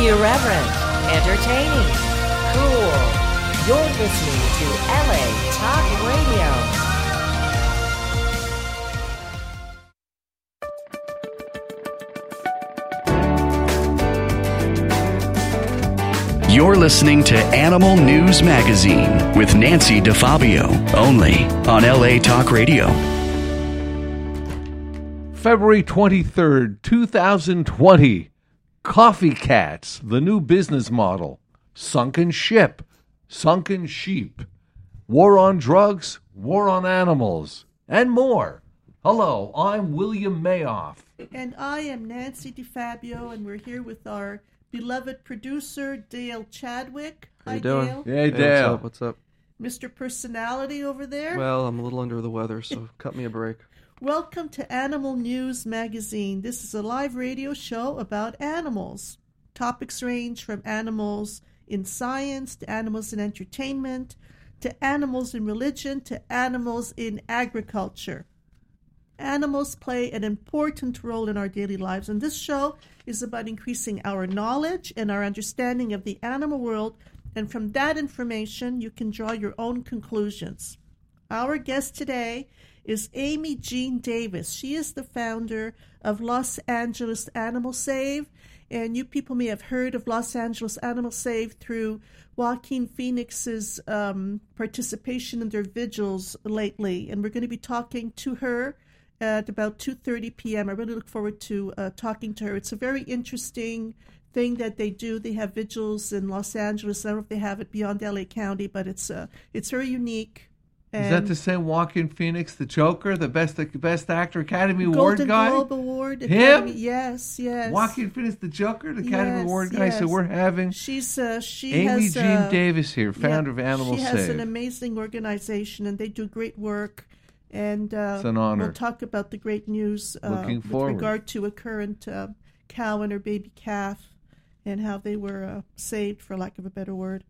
Irreverent, entertaining, cool. You're listening to LA Talk Radio. You're listening to Animal News Magazine with Nancy DeFabio, only on LA Talk Radio. February 23rd, 2020. Coffee Cats, the new business model. Sunken ship, sunken sheep. War on drugs, war on animals, and more. Hello, I'm William Mayoff. And I am Nancy DiFabio, and we're here with our beloved producer, Dale Chadwick. How Hi, you doing? Dale. Hey, Hey, Dale. What's up? What's Mr. Personality over there. Well, I'm a little under the weather, so cut me a break. Welcome to Animal News Magazine. This is a live radio show about animals. Topics range from animals in science to animals in entertainment to animals in religion to animals in agriculture. Animals play an important role in our daily lives, and this show is about increasing our knowledge and our understanding of the animal world. And from that information, you can draw your own conclusions. Our guest today is Amy Jean Davis. She is the founder of Los Angeles Animal Save. And you people may have heard of Los Angeles Animal Save through Joaquin Phoenix's um, participation in their vigils lately. And we're going to be talking to her at about 2.30 p.m. I really look forward to uh, talking to her. It's a very interesting thing that they do. They have vigils in Los Angeles. I don't know if they have it beyond LA County, but it's uh, it's very unique. Is that the same Joaquin Phoenix, the Joker, the best best actor, Academy Award Golden guy? Globe Award? Him? Yes, yes. Joaquin Phoenix, the Joker, the Academy Yes, Award guy. So we're having She's uh, she Amy has Jean uh, Davis here, founder yeah, of Animal Save. She has Save. an amazing organization, and they do great work. And uh, It's an honor. We'll talk about the great news uh, Looking with regard to a current uh, cow and her baby calf, and how they were uh, saved, for lack of a better word.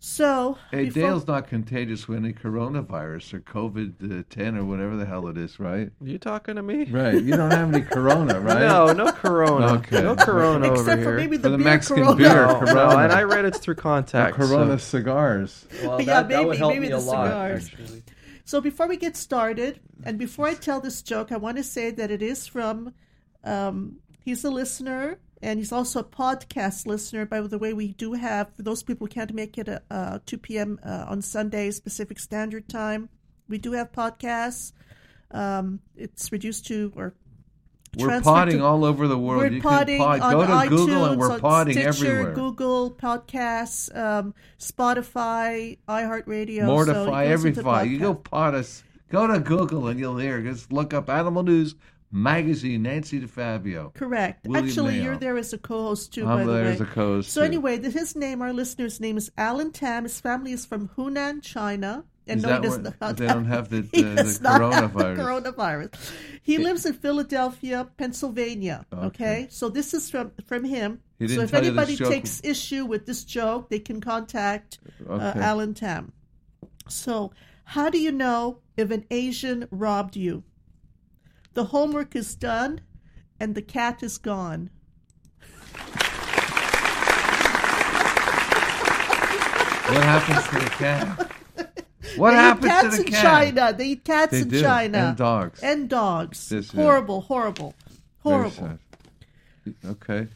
So, Hey, before- Dale's not contagious with any coronavirus or COVID uh, 10 or whatever the hell it is, right? You talking to me? Right. You don't have any corona, right? No, no corona. Okay. No corona over except for here. maybe For the, the beer Mexican Corona. beer. no, Corona. no, and I read it's through Or contact. corona so- cigars. Well, Yeah, that, that would maybe- help maybe me the a lot. cigars. actually. So before we get started, and before I tell this joke, I want to say that it is from. Um, he's a listener, and he's also a podcast listener. By the way, we do have for those people who can't make it at uh, 2 p.m. Uh, on Sundays Pacific Standard Time. We do have podcasts. Um, it's reduced to or We're potting to- all over the world. we're you potting can pod. on Go to iTunes, Google and we're on potting Stitcher, everywhere. Google Podcasts, um, Spotify, iHeartRadio. so Mortify it goes every into. You go pot us. Go to Google and you'll hear. Just look up Animal News Magazine, Nancy DeFabio. Correct. William Actually, Mayo. you're there as a co-host too, by I'm the there way. as a co-host, So too. anyway, his name, our listener's name is Alan Tam. His family is from Hunan, China. And Is no, that he doesn't what- have- they don't have the- he the- does the not have the coronavirus. coronavirus. He lives in Philadelphia, Pennsylvania. Okay. Okay. so this is from from him. He So if tell you this anybody takes issue with this joke, they can contact uh, Alan Tam. So, how do you know if an Asian robbed you? The homework is done, and the cat is gone. What happens to the cat? What they happens eat cats to the in cat? China. They eat cats They in do, China and dogs. and dogs. This is- horrible, horrible, Very horrible. sad. Okay.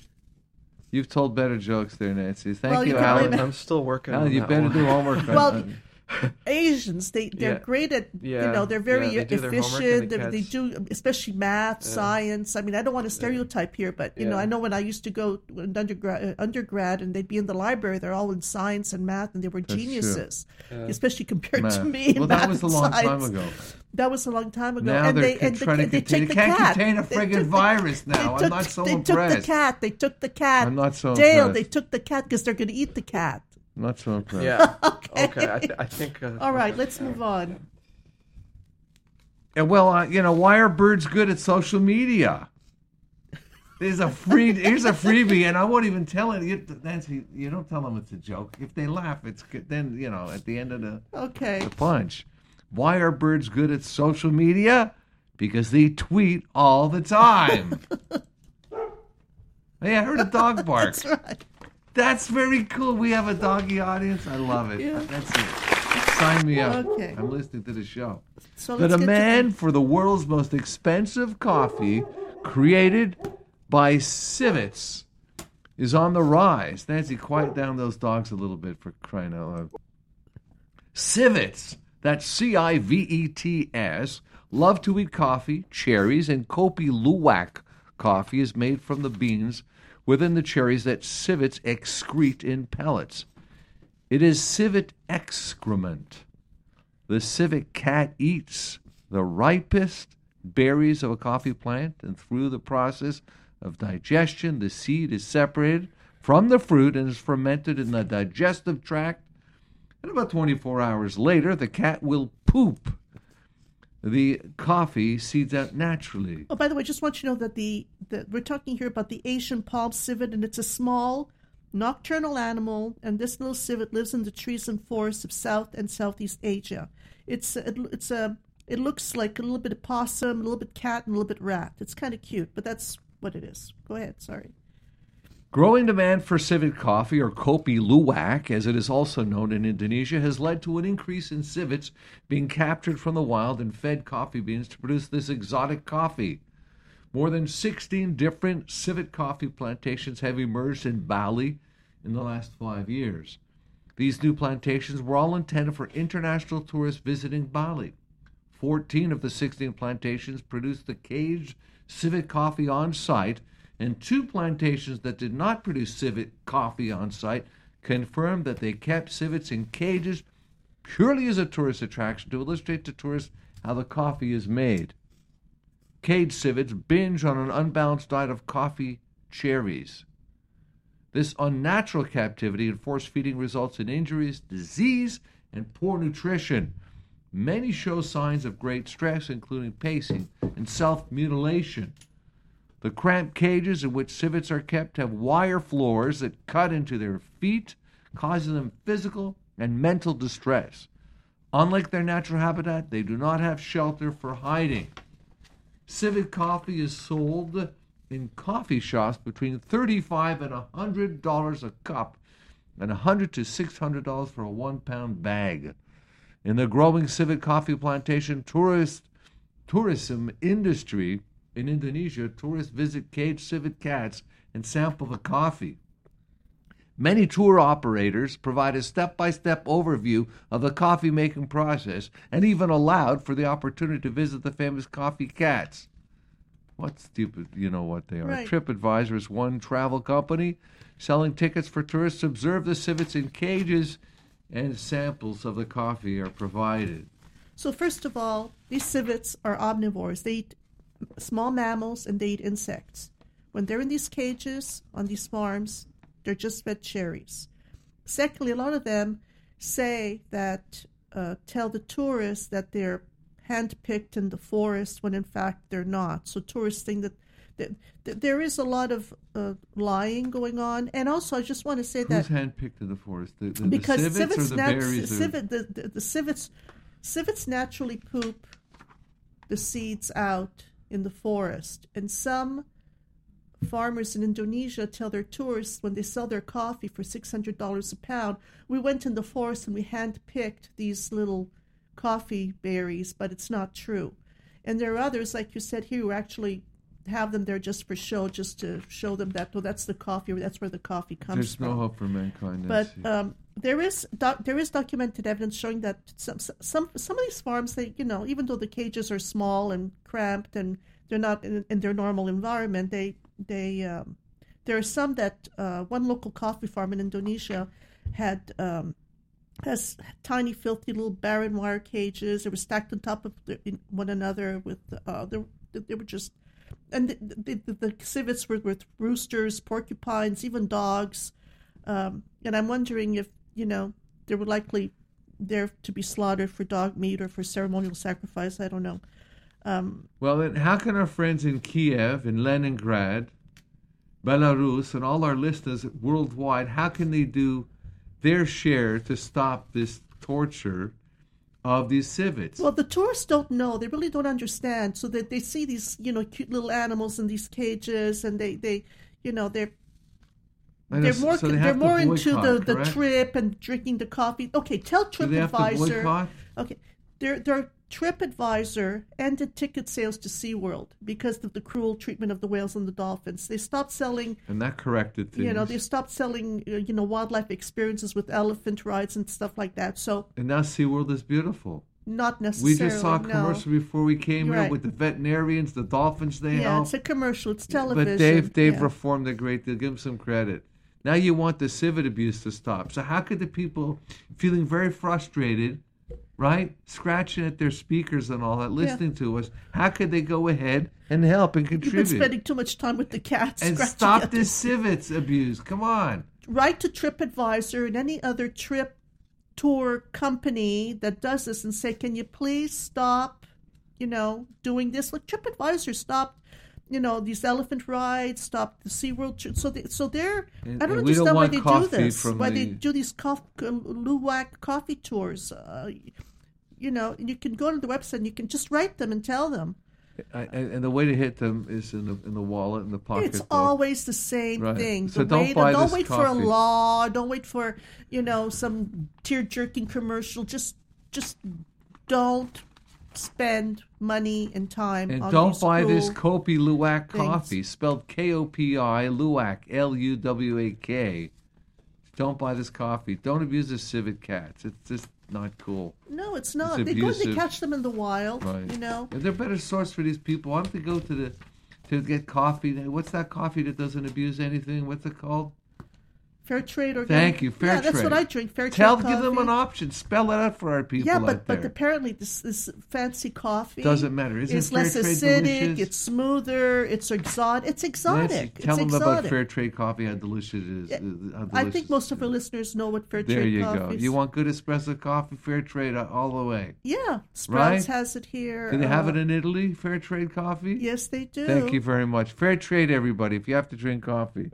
You've told better jokes there, Nancy. Thank Well, you, you Alan. I'm still working Alan, on you that better one. do homework. on- Well, on- Asians, they they're Yeah. great at Yeah. you know they're very Yeah, they do their homework and efficient. They, they do especially math, science. I mean, I don't want to stereotype here, but you know, I know when I used to go in undergrad, uh, undergrad, and they'd be in the library. They're all in science and math, and they were true. geniuses, especially compared to me. Well, that was a long time ago. That was a long time ago. Now and they're they, and the, to they contain- took the can't cat. contain a They friggin' took the- virus now. They I'm not so They took the impressed. cat. They took the cat. I'm not so Dale, impressed. they took the cat because they're going to eat the cat. Not so impressed. Yeah. okay. I, th- I think. Uh, All right, let's move on. And well, uh, you know, why are birds good at social media? There's a free. Here's a freebie, and I won't even tell it. You, Nancy, you don't tell them it's a joke. If they laugh, it's good. Then you know, at the end of the, Okay. the punch. Why are birds good at social media? Because they tweet all the time. hey, I heard a dog bark. That's right. That's very cool. We have a doggy audience. I love it. Yeah. That's it. Sign me up. Okay. I'm listening to the show. So The let's get to- demand for the world's most expensive coffee, created by civets, is on the rise. Nancy, quiet down those dogs a little bit for crying out loud. Civets, that's C I V E T S, love to eat coffee, cherries, and Kopi Luwak coffee is made from the beans within the cherries that civets excrete in pellets. It is civet excrement. The civet cat eats the ripest berries of a coffee plant, and through the process of digestion, the seed is separated from the fruit and is fermented in the digestive tract. And about 24 hours later, the cat will poop the coffee seeds out naturally. Oh, by the way, just want you to know that the, the we're talking here about the Asian palm civet, and it's a small nocturnal animal, and this little civet lives in the trees and forests of South and Southeast Asia. It's uh, a, it's a it looks like a little bit of possum, a little bit cat, and a little bit rat. It's kind of cute, but that's what it is. Go ahead. Sorry. Growing demand for civet coffee, or Kopi Luwak, as it is also known in Indonesia, has led to an increase in civets being captured from the wild and fed coffee beans to produce this exotic coffee. More than 16 different civet coffee plantations have emerged in Bali in the last five years. These new plantations were all intended for international tourists visiting Bali. 14 of the 16 plantations produced the caged civet coffee on site, and two plantations that did not produce civet coffee on site confirmed that they kept civets in cages purely as a tourist attraction to illustrate to tourists how the coffee is made. Cage civets binge on an unbalanced diet of coffee cherries. This unnatural captivity and forced feeding results in injuries, disease, and poor nutrition. Many show signs of great stress, including pacing and self mutilation. The cramped cages in which civets are kept have wire floors that cut into their feet, causing them physical and mental distress. Unlike their natural habitat, they do not have shelter for hiding. Civet coffee is sold in coffee shops between thirty-five and hundred dollars a cup, and a hundred to six hundred dollars for a one-pound bag. In the growing civet coffee plantation tourist tourism industry in Indonesia, tourists visit caged civet cats and sample the coffee. Many tour operators provide a step by step overview of the coffee making process and even allowed for the opportunity to visit the famous coffee cats. What stupid, you know what they are. Right. TripAdvisor is one travel company selling tickets for tourists to observe the civets in cages, and samples of the coffee are provided. So first of all, these civets are omnivores. They eat small mammals and they eat insects. When they're in these cages on these farms, they're just fed cherries. Secondly, a lot of them say that uh, tell the tourists that they're handpicked in the forest when in fact they're not. So tourists think that, that, that there is a lot of uh, lying going on. And also, I just want to say that Who's handpicked in the forest? The, the, because the civets, civets, or the nat- berries? civet, the, the, the civets, civets naturally poop the seeds out in the forest, and some farmers in Indonesia tell their tourists when they sell their coffee for six hundred dollars a pound, we went in the forest and we handpicked these little coffee berries, but it's not true. And there are others, like you said here, who actually have them there just for show, just to show them that, oh, that's the coffee, or that's where the coffee comes There's from There's no hope for mankind. but um, there is doc- there is documented evidence showing that some some some of these farms they you know even though the cages are small and cramped and they're not in, in their normal environment they they um, there are some that uh, one local coffee farm in Indonesia had um, has tiny filthy little barren wire cages. They were stacked on top of the, one another with uh, they, they were just and the, the, the, civets were with roosters porcupines even dogs. Um, and I'm wondering if, you know, they were likely there to be slaughtered for dog meat or for ceremonial sacrifice. I don't know. Um, Well, then, how can our friends in Kiev, in Leningrad, Belarus, and all our listeners worldwide, how can they do their share to stop this torture of these civets? well, the tourists don't know. They really don't understand. So that they see these, you know, cute little animals in these cages and they, they you know, they're They're more so they to more into the, the correct? trip and drinking the coffee. Okay, tell Do they have to TripAdvisor. Okay, they're they're TripAdvisor ended ticket sales to SeaWorld because of the cruel treatment of the whales and the dolphins. They stopped selling And that corrected things. you know they stopped selling uh, you know wildlife experiences with elephant rides and stuff like that. So and now SeaWorld is beautiful. not necessarily. We just saw a no. commercial before we came You're here right. with the veterinarians, the dolphins they Yeah, help. it's a commercial. It's television. But they've they've yeah. reformed a great deal. Give them some credit. Now you want the civet abuse to stop. So how could the people feeling very frustrated, right, scratching at their speakers and all that, listening to us, how could they go ahead and help and You've been contribute spending too much time with the cats. and stop this civets abuse? Come on. write to TripAdvisor and any other trip tour company that does this and say, can you please stop, you know, doing this? Like TripAdvisor stopped, you know, these elephant rides, stop the SeaWorld. So, they, so they're, And- I don't and we don't understand why they do this. Why they do these cof- luwak coffee tours. Uh, you know, and you can go to the website and you can just write them and tell them. I, and the way to hit them is in the in the wallet in the pocket. It's always the same Right. thing. So The don't wait, buy don't this wait for a law. Don't wait for you know some tear jerking commercial. Just just don't spend money and time. And on don't buy this Kopi Luwak things. coffee, spelled K O P I Luwak L U W A K. Don't buy this coffee. Don't abuse the civet cats. It's just not cool. No, it's not. It's they go. They abusive. catch them in the wild. Right. You know. Is there a better source for these people? Why don't they go to the to get coffee? What's that coffee that doesn't abuse anything? What's it called? Fair trade organic. Thank you. Fair yeah, that's what. I drink. Fair Tell trade give them an option. Spell it out for our people Yeah, but there. but apparently this this fancy coffee Doesn't matter. Isn't it's less acidic. delicious? It's smoother. It's exotic. It's exotic. Tell it's them exotic. about fair trade coffee. How delicious it is. Yeah, uh, how I think most of our listeners know what fair There trade you coffee go. is. You want good espresso coffee, fair trade uh, all the way. Yeah, Sprouts Right? has it here. Do they have uh, it in Italy? Fair trade coffee. Yes, they do. Thank you very much. Fair trade, everybody. If you have to drink coffee,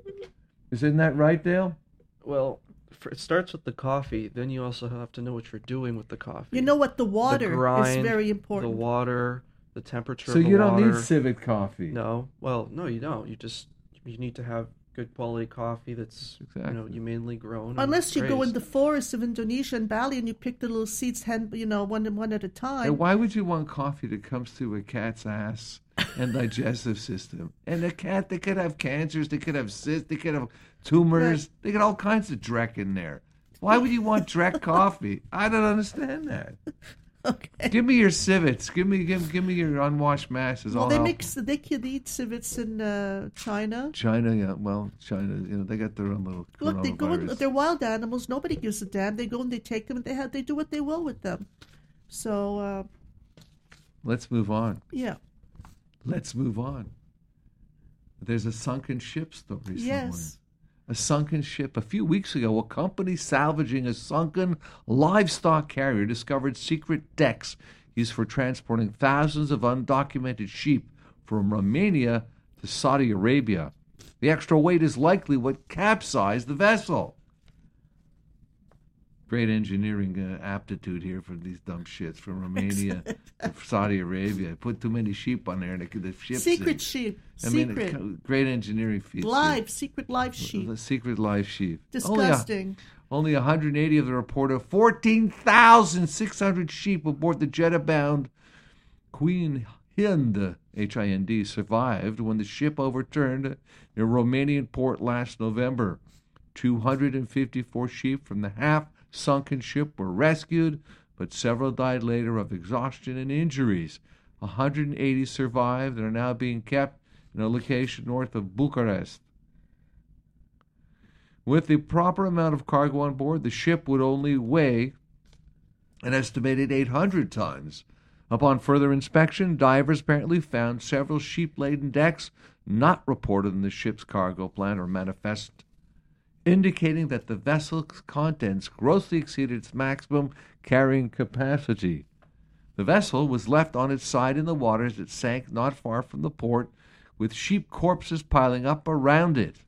isn't that right, Dale? Well, for, it starts with the coffee. Then you also have to know what you're doing with the coffee. You know what? The water the grind, is very important. The water, the temperature. So of the you don't water. need civet coffee. No, well, no, you don't. You just you need to have good quality coffee that's you know Exactly. humanely grown. Unless you go in the forests of Indonesia and Bali and you pick the little seeds, hand, you know, one one at a time. And why would you want coffee that comes through a cat's ass and digestive system? And the cat, they could have cancers, they could have cysts, they could have tumors, they got all kinds of dreck in there. Why would you want dreck coffee? I don't understand that. Okay. Give me your civets. Give me give, give me your unwashed masses. Well, I'll they help. mix. They can eat civets in uh, China. China, yeah. Well, China, you know, they got their own little Look, they go. In, they're wild animals. Nobody gives a damn. They go and they take them and they have. They do what they will with them. So uh, Let's move on. yeah. Let's move on. There's a sunken ship story somewhere. A sunken ship. A few weeks ago, a company salvaging a sunken livestock carrier discovered secret decks used for transporting thousands of undocumented sheep from Romania to Saudi Arabia. The extra weight is likely what capsized the vessel. Great engineering uh, aptitude here for these dumb shits from Romania to Saudi Arabia. Put too many sheep on there, and the, the ship Secret sinks. sheep. I Secret. uh, great engineering feats. here. live. Secret live sheep. The secret live sheep. Only a- Disgusting. Only, 180 of the report of 14,600 sheep aboard the Jeddah-bound Queen Hind, H-I-N-D, survived when the ship overturned near Romanian port last November. 254 sheep from the half-sunken ship were rescued, but several died later of exhaustion and injuries. 180 survived and are now being kept in a location north of Bucharest. With the proper amount of cargo on board, the ship would only weigh an estimated 800 tons. Upon further inspection, divers apparently found several sheep laden decks not reported in the ship's cargo plan or manifest, indicating that the vessel's contents grossly exceeded its maximum carrying capacity. The vessel was left on its side in the waters that sank not far from the port, with sheep corpses piling up around it.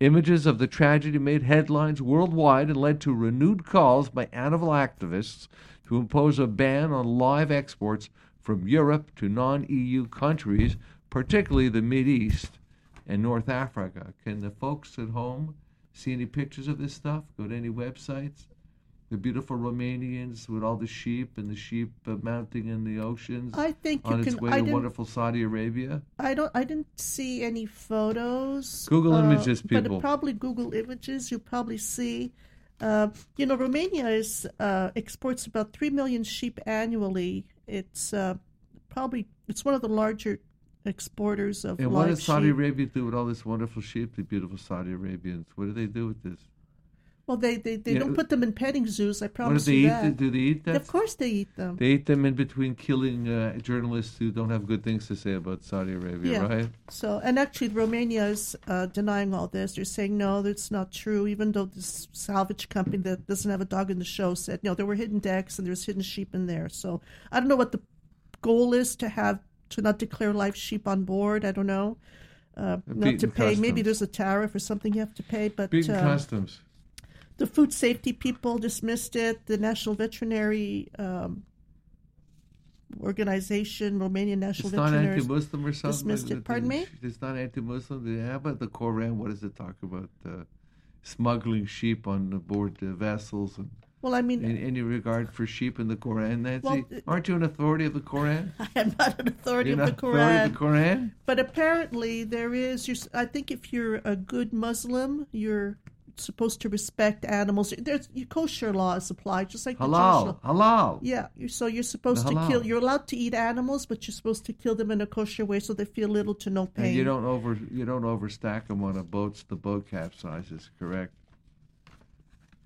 Images of the tragedy made headlines worldwide and led to renewed calls by animal activists to impose a ban on live exports from Europe to non EU countries, particularly the East and North Africa. Can the folks at home See any pictures of this stuff? Go to any websites. The beautiful Romanians with all the sheep and the sheep uh, mounting in the oceans I think you on its can. way I to wonderful Saudi Arabia. I don't. I didn't see any photos. Google uh, images, But people. probably Google images. You'll probably see. Uh, you know, Romania is uh, exports about three million sheep annually. It's uh, probably it's one of the larger exporters of And live what does Saudi sheep. Arabia do with all this wonderful sheep? The beautiful Saudi Arabians. What do they do with this? Well, they they, they Yeah, don't uh, put them in petting zoos. I promise What do they you eat? that. Do they eat that? Of course, they eat them. They eat them in between killing uh, journalists who don't have good things to say about Saudi Arabia, Yeah. right? So, and actually, Romania is uh, denying all this. They're saying no, that's not true. Even though this salvage company that doesn't have a dog in the show said no, there were hidden decks and there's hidden sheep in there. So, I don't know what the goal is to have to not declare live sheep on board. I don't know. Uh, not to pay. Maybe there's a tariff or something you have to pay. But Beaten uh, customs. the food safety people dismissed it. The National Veterinary um, Organization, Romanian National It's not Veterinary. anti-Muslim or something. dismissed it. Pardon me? It's not anti-Muslim. How about the Koran? What does it talk about? Uh, smuggling sheep on board uh, vessels and Well, I mean, in, any regard for sheep in the Koran, Nancy? Well, Aren't you an authority of the Koran? I am not an authority You're of the authority Quran. of the Koran? But apparently, there is. I think if you're a good Muslim, you're supposed to respect animals. There's kosher laws apply, just like the Jewish Halal, law. halal. Yeah, so you're supposed The to kill. You're allowed to eat animals, but you're supposed to kill them in a kosher way so they feel little to no pain. And you don't over you don't overstack them on a boat. The boat capsizes. Correct.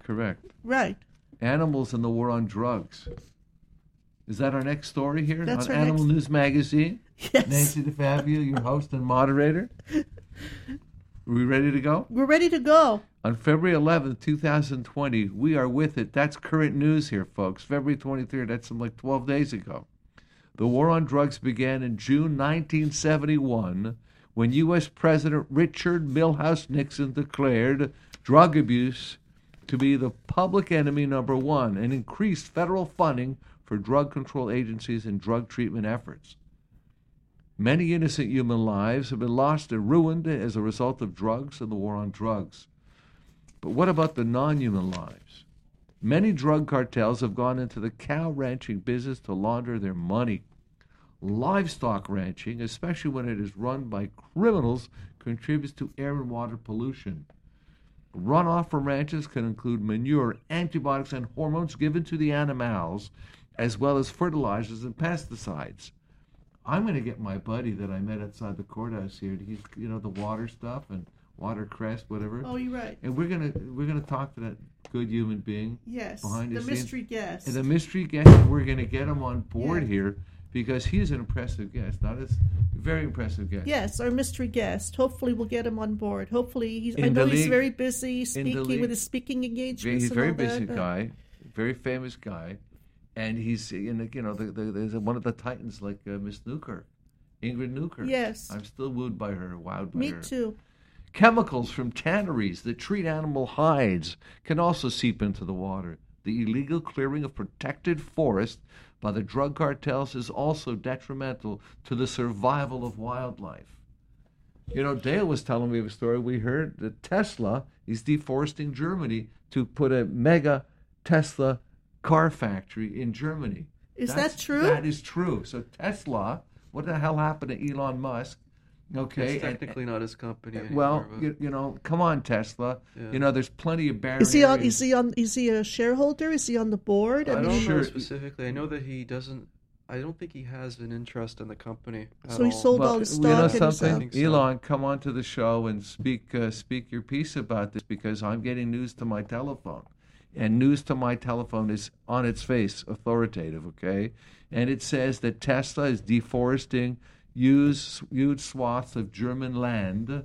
Correct. right. Animals and the war on drugs. Is that our next story here That's on Animal next- News Magazine? Yes. Nancy DeFabio, your host and moderator. Are we ready to go? We're ready to go. On February 11th, 2020, we are with it. That's current news here, folks. February 23rd, that's like 12 days ago. The war on drugs began in June 1971 when U.S. President Richard Milhous Nixon declared drug abuse to be the public enemy number one and increased federal funding for drug control agencies and drug treatment efforts. Many innocent human lives have been lost and ruined as a result of drugs and the war on drugs. But what about the non human lives? Many drug cartels have gone into the cow ranching business to launder their money. Livestock ranching, especially when it is run by criminals, contributes to air and water pollution. Runoff from ranches can include manure, antibiotics, and hormones given to the animals, as well as fertilizers and pesticides. I'm going to get my buddy that I met outside the courthouse here. He's, you know, the water stuff and watercress, whatever. Oh, you're right. And we're gonna we're gonna talk to that good human being Yes. behind the the mystery guest. and the mystery guest. We're gonna get him on board Yeah. here because he's an impressive guest. Not as very impressive guest. Yes, our mystery guest. Hopefully, we'll get him on board. Hopefully, he's. I In know the he's very busy speaking league- with his speaking engagements. He's a very all that, busy guy, very famous guy, and he's in the, you know the, the, there's one of the titans like uh, Miss Newkirk, Ingrid Newkirk. Yes. I'm still wooed by her, wowed by Me her. too. Chemicals from tanneries that treat animal hides can also seep into the water. The illegal clearing of protected forest by the drug cartels is also detrimental to the survival of wildlife. You know, Dale was telling me a story we heard that Tesla is deforesting Germany to put a mega Tesla car factory in Germany. Is That's- that true? That is true. So Tesla, what the hell happened to Elon Musk? Okay, It's and- technically not his company. well, but- you, you know, come on, Tesla. Yeah. You know, there's plenty of barriers. Is he on? Is he on? Is he a shareholder? Is he on the board? I I'm don't sure- know specifically. I know that he doesn't. I don't think he has an interest in the company. at So he all. sold Well, all his you know stock and he's something, out. so. Elon, come on to the show and speak uh, speak your piece about this because I'm getting news to my telephone, and news to my telephone is on its face authoritative. Okay, and it says that Tesla is deforesting huge huge swaths of German land,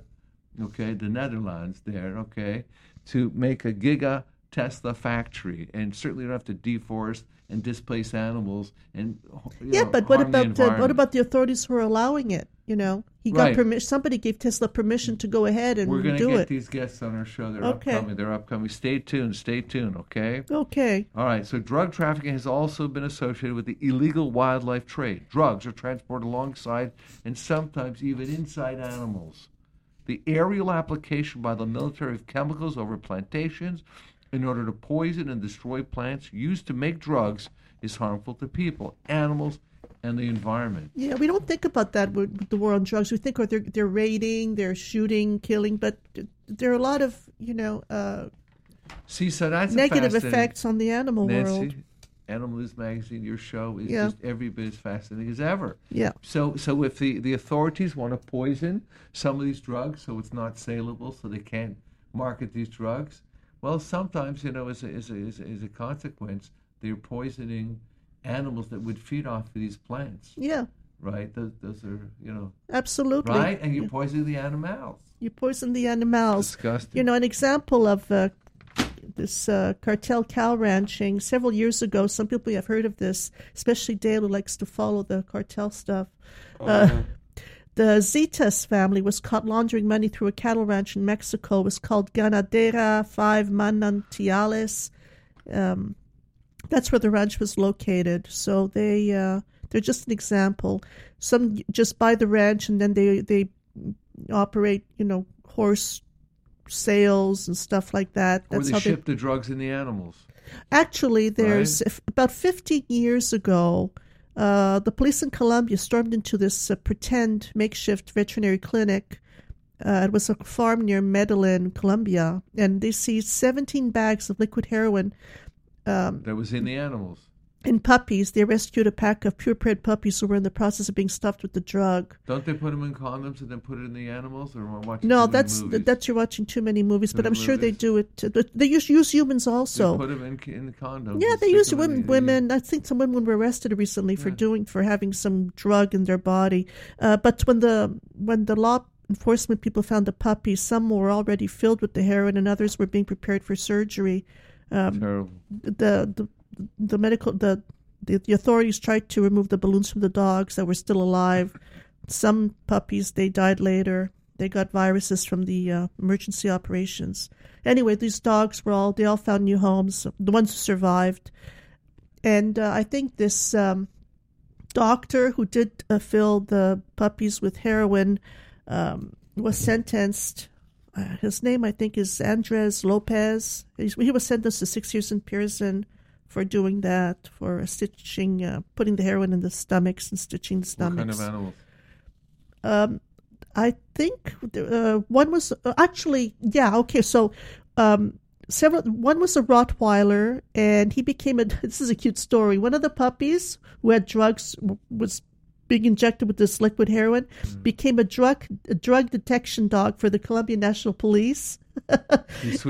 okay, the Netherlands there, okay, to make a giga Tesla factory, and certainly don't have to deforest and displace animals and Yeah, know, but what about the, what about the authorities who are allowing it? You know, he got Right. permission. Somebody gave Tesla permission to go ahead and We're going to do get it. these guests on our show. They're Okay. upcoming. They're upcoming. Stay tuned. Stay tuned. Okay. Okay. All right. So, drug trafficking has also been associated with the illegal wildlife trade. Drugs are transported alongside and sometimes even inside animals. the aerial application by the military of chemicals over plantations in order to poison and destroy plants used to make drugs is harmful to people, animals, and the environment. Yeah, we don't think about that with, the war on drugs. We think, oh, they're they're raiding, they're shooting, killing, but there are a lot of you know uh, See, so that's negative effects on the animal Nancy, world. Animal News Magazine, your show is Yeah. just every bit as fascinating as ever. Yeah, So, so if the, the authorities want to poison some of these drugs so it's not saleable, so they can't market these drugs, well, sometimes, you know, as a, as a, as a, as a consequence, they're poisoning animals that would feed off of these plants, yeah, right? Those, those are, you know, absolutely. right? And you're Yeah. poisoning the animals. you poison the animals. Disgusting. You know, an example of uh, this uh, cartel cow ranching several years ago. Some people have heard of this, especially Dale, who likes to follow the cartel stuff. Uh, the Zetas family was caught laundering money through a cattle ranch in Mexico. It was called Ganadera Five Manantiales. Um, that's where the ranch was located. So they uh, they're just an example. Some just buy the ranch and then they they operate, you know, horse sales and stuff like that. or they ship the drugs in the animals. Actually, there's if, about 15 years ago, uh, the police in Colombia stormed into this uh, pretend makeshift veterinary clinic. Uh, it was a farm near Medellin, Colombia, and they seized 17 bags of liquid heroin That was in the animals. in puppies. They rescued a pack of purebred puppies who were in the process of being stuffed with the drug. Don't they put them in condoms and then put it in the animals? Or am watching No, too many that's movies? that's you're watching too many movies, but Too I'm many sure they do it. They use, use humans They also. put them in, in the condoms. Yeah, they use women. the- Women. I think some women were arrested recently for Yeah. doing for having some drug in their body. Uh, but when the when the law enforcement people found the puppies, some were already filled with the heroin, and others were being prepared for surgery. Um, Terrible. the the the medical the, the the authorities tried to remove the balloons from the dogs that were still alive. Some puppies they died later. They got viruses from the uh, emergency operations. Anyway, these dogs were all they all found new homes. The ones who survived, and uh, I think this um, doctor who did uh, fill the puppies with heroin um, was sentenced. Uh, his name, I think, is Andres Lopez. He's, he was sentenced to six years in prison for doing that, for stitching, uh, putting the heroin in the stomachs and stitching the What stomachs. kind of animals? Um, I think uh, one was uh, actually yeah okay so um, several one was a Rottweiler and he became a this is a cute story one of the puppies who had drugs was being injected with this liquid heroin became a drug a drug detection dog for the Colombian National Police.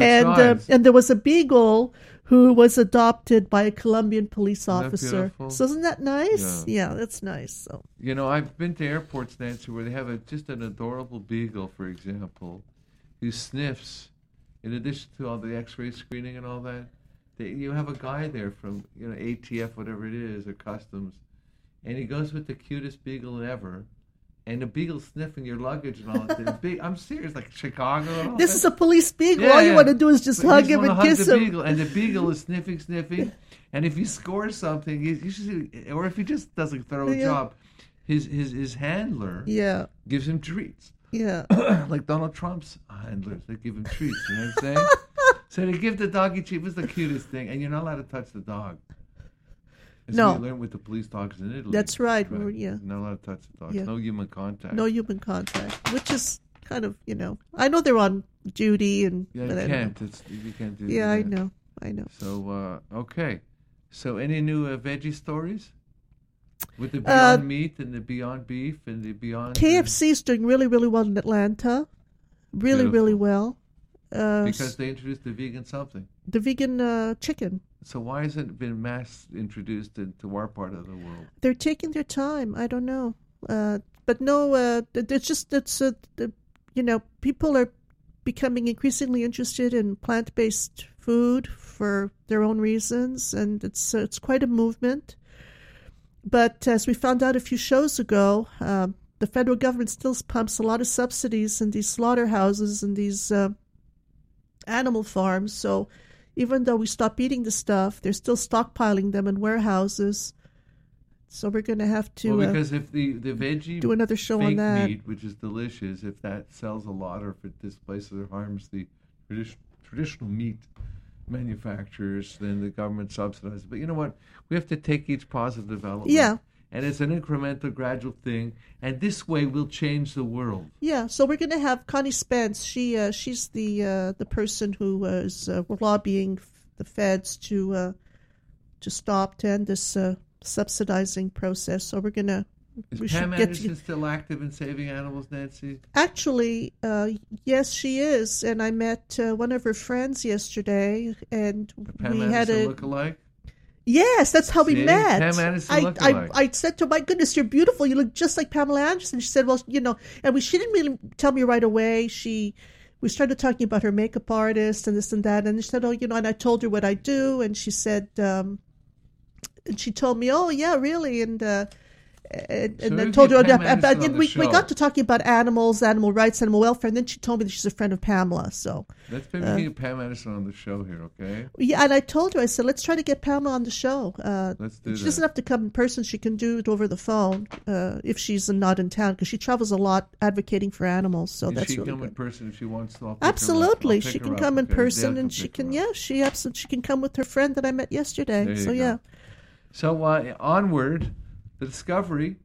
And uh, and there was a beagle who was adopted by a Colombian police officer. so isn't that nice? Yeah, that's nice so. You know, I've been to airports, Nancy, where they have a, just an adorable beagle, for example, who sniffs. In addition to all the X-ray screening and all that, they, you have a guy there from you know ATF, whatever it is, or customs, and he goes with the cutest beagle ever. And the beagle's sniffing your luggage and all that. Big, I'm serious, like Chicago. This that. is a police beagle. Yeah, All you yeah. want to do is just But hug him and hug kiss him. Beagle, and the beagle is sniffing, sniffing. And if he scores something, he, you should, or if he just does a thorough Yeah. job, his his his handler Yeah, gives him treats, yeah. like Donald Trump's handlers. They give him treats. You know what I'm saying? so they give the doggy treat. was the cutest thing, and you're not allowed to touch the dog. As No. we learned with the police dogs in Italy. That's right, were- yeah. Not allowed to touch the dogs. Yeah. No human contact. No human contact, which is kind of you know. I know they're on duty and. Yeah, you can't. It's, you can't do Yeah, I know. I know. So uh, okay, so any new uh, veggie stories with the Uh, Beyond Meat and the Beyond Beef and the Beyond uh, KFC is doing really, really well in Atlanta. Really, really well. Uh, because they introduced the vegan something. the vegan uh, chicken. So why hasn't it been mass introduced into our part of the world? They're taking their time. I don't know. Uh, but no, uh, it's just it's uh, you know people are becoming increasingly interested in plant-based food for their own reasons, and it's uh, it's quite a movement. But as we found out a few shows ago, um, the federal government still pumps a lot of subsidies in these slaughterhouses and these uh, animal farms. So even though we stop eating the stuff, they're still stockpiling them in warehouses So we're going to have to well, uh, because if the the veggie do another show fake on that. meat, which is delicious, if that sells a lot or if it displaces or harms the tradi- traditional meat manufacturers, then the government subsidizes. But you know what? We have to take each positive development. Yeah. And it's an incremental, gradual thing, and this way we'll change the world. Yeah, so we're going to have Connie Spence. She uh, she's the uh, the person who was uh, lobbying the feds to uh, to stop to end this uh, subsidizing process. So we're going to Is we Pam Anderson to, still active in saving animals, Nancy? actually uh, yes she is, and I met uh, one of her friends yesterday, and Pam we Anderson had a look-alike? Yes, that's how we met. Pam Anderson I, I. I said to her, my goodness, you're beautiful. You look just like Pamela Anderson. She said, well, you know, and we, she didn't really tell me right away. She, we started talking about her makeup artist and this and that. And she said, oh, you know, and I told her what I do. And she said, um, and she told me, oh, yeah, really. And, uh, and, So and told her, get Pam about, we, we got to talking about animals, animal rights, animal welfare. And then she told me that she's a friend of Pamela. So, Let's Uh, get Pam Anderson on the show here, okay? yeah, and I told her, I said, let's try to get Pamela on the show. Uh, Let's do she that. doesn't have to come in person. She can do it over the phone uh, if she's not in town because she travels a lot advocating for animals. So And that's she really come in person if she wants to. I'll pick her. Absolutely, she can up, come in okay? person and she can. Yeah, she absolutely she can come with her friend that I met yesterday. You so go. yeah, So uh, onward, the discovery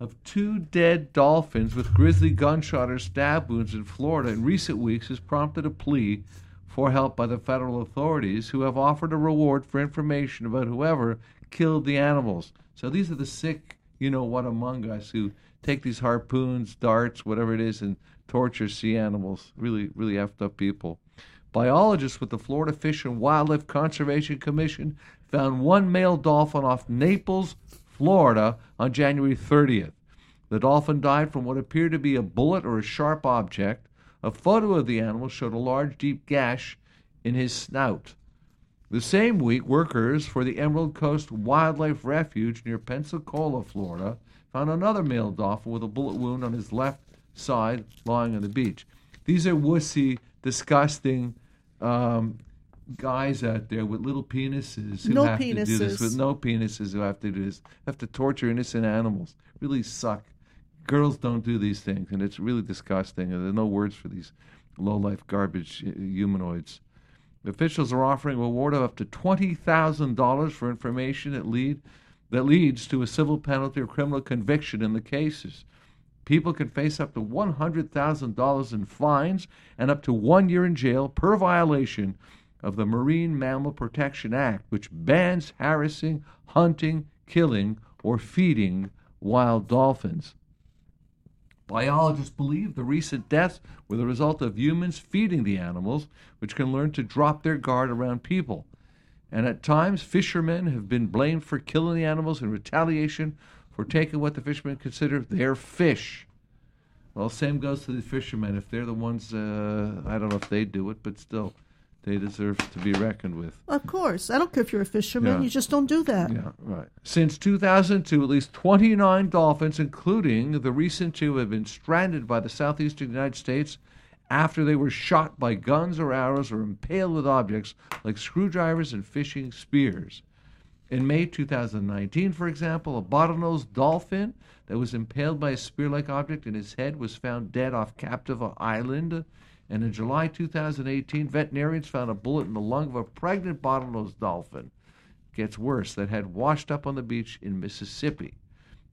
of two dead dolphins with grisly gunshot or stab wounds in Florida in recent weeks has prompted a plea for help by the federal authorities, who have offered a reward for information about whoever killed the animals. So these are the sick, you know what, among us who take these harpoons, darts, whatever it is, and torture sea animals. Really, really effed up people. Biologists with the Florida Fish and Wildlife Conservation Commission found one male dolphin off Naples, Florida on January 30th. The dolphin died from what appeared to be a bullet or a sharp object. A photo of the animal showed a large, deep gash in his snout. The same week, workers for the Emerald Coast Wildlife Refuge near Pensacola, Florida, found another male dolphin with a bullet wound on his left side lying on the beach. These are wussy, disgusting um, guys out there with little penises who No have to do this with no penises who have to do this, have to torture innocent animals. Really suck. Girls don't do these things, and it's really disgusting. And there are no words for these low-life garbage uh, humanoids. Officials are offering a reward of up to twenty thousand dollars for information that lead that leads to a civil penalty or criminal conviction in the cases. People can face up to one hundred thousand dollars in fines and up to one year in jail per violation of the Marine Mammal Protection Act, which bans harassing, hunting, killing, or feeding wild dolphins. Biologists believe the recent deaths were the result of humans feeding the animals, which can learn to drop their guard around people. And at times, fishermen have been blamed for killing the animals in retaliation for taking what the fishermen consider their fish. Well, same goes to the fishermen. If they're the ones, uh, I don't know if they do it, but still, they deserve to be reckoned with. of course. I don't care if you're a fisherman. Yeah. You just don't do that. Yeah, right. Since 2002, at least 29 dolphins, including the recent two, have been stranded by the southeastern United States after they were shot by guns or arrows or impaled with objects like screwdrivers and fishing spears. In May 2019, for example, a bottlenose dolphin that was impaled by a spear like object in his head was found dead off Captiva Island. And in July 2018, veterinarians found a bullet in the lung of a pregnant bottlenose dolphin gets worse that had washed up on the beach in Mississippi.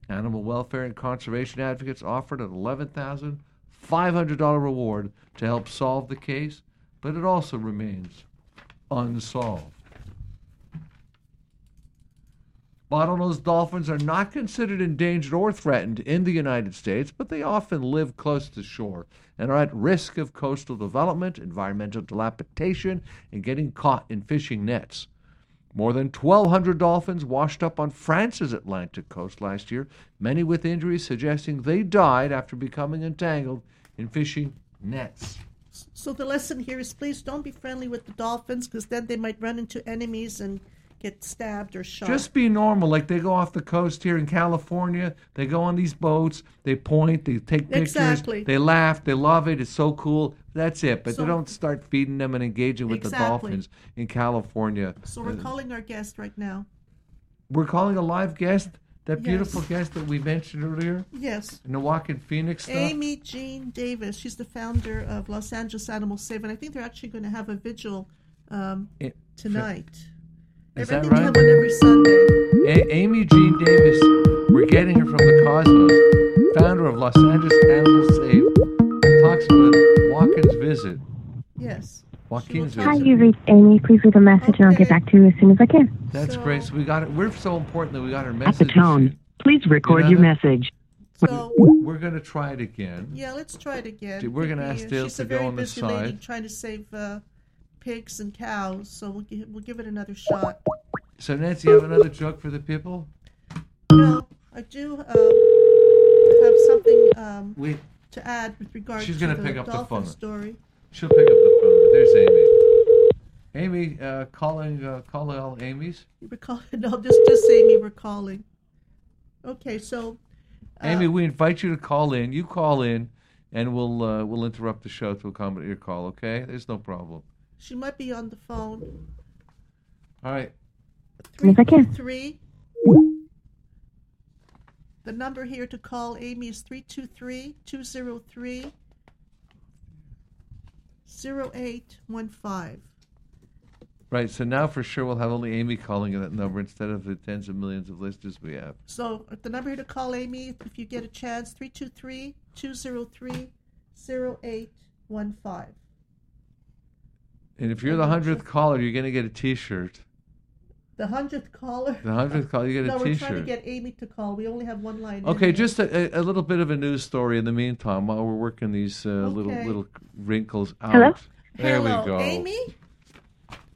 Animal welfare and conservation advocates offered an $11,500 reward to help solve the case, but it also remains unsolved. Bottlenose dolphins are not considered endangered or threatened in the United States, but they often live close to shore and are at risk of coastal development, environmental dilapidation, and getting caught in fishing nets. More than 1,200 dolphins washed up on France's Atlantic coast last year, many with injuries suggesting they died after becoming entangled in fishing nets. So the lesson here is please don't be friendly with the dolphins because then they might run into enemies and get stabbed or shot. Just be normal. Like they go off the coast here in California, they go on these boats, they point, they take pictures, Exactly. they laugh, they love it, it's so cool. That's it. But So- they don't start feeding them and engaging with the dolphins in California. so we're calling our guest right now. We're calling a live guest. That Yes. beautiful guest that we mentioned earlier Yes. in the Joaquin Phoenix stuff. Amy Jean Davis. She's the founder of Los Angeles Animal Save, and I think they're actually going to have a vigil um, It- tonight. Is I that think they right? have one every Sunday. A- Amy Jean Davis, we're getting her from the Cosmos, founder of Los Angeles Animal Save, talks about Joaquin's visit. Yes. Joaquin's visit. Hi, you've reached Amy. Please leave a message and I'll get back to you as soon as I can. That's So- great. So we got it. We're so important that we got her At the tone, please record know your that? message. So We're going to try it again. yeah, let's try it again. We're gonna ask uh, Dale she's to a go very on the busy lady side. trying to save uh, pigs and cows, so we'll give, we'll give it another shot. So Nancy, you have another joke for the people? No, I do um, have something um, We to add with regard She's to gonna the pick up the dolphin phone. story. she'll pick up the phone. There's Amy. Amy, uh, calling, uh, call all Amy's. You recall? No, just just Amy recalling. Okay, so uh, Amy, we invite you to call in. You call in, and we'll uh, we'll interrupt the show to accommodate your call. Okay? There's no problem. She might be on the phone. All right. Three, Yes, I can. Three. The number here to call Amy is 323 203 0815. Right. So now for sure we'll have only Amy calling in that number instead of the tens of millions of listeners we have. So the number here to call Amy, if you get a chance, 323 203 0815. And if you're the hundredth caller, you're gonna get a T-shirt. The hundredth caller. The hundredth caller, you get a t shirt. no, we're trying to get Amy to call. We only have one line. Okay, here. just a, a little bit of a news story in the meantime while we're working these uh, little little wrinkles out. Hello? There Hello, we go. Amy.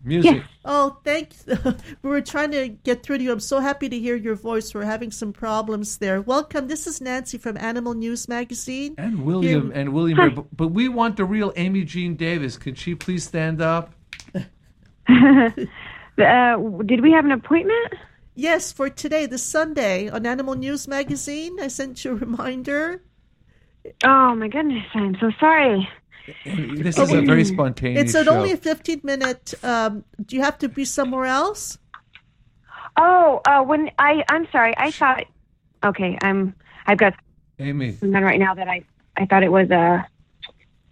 Music. Oh, thanks. we were trying to get through to you. I'm so happy to hear your voice. We're having some problems there. Welcome. This is Nancy from Animal News Magazine. And William Here- and William, Ray, but, but we want the real Amy Jean Davis. Could she please stand up? Uh, did we have an appointment? Yes, for today, this Sunday, on Animal News Magazine. I sent you a reminder. Oh my goodness, I'm so sorry. This is a very spontaneous It's an show. only a 15 minute. Um, do you have to be somewhere else? Oh, uh, when I I'm sorry. I thought. Okay, I'm. I've got Amy, something right now that I I thought it was a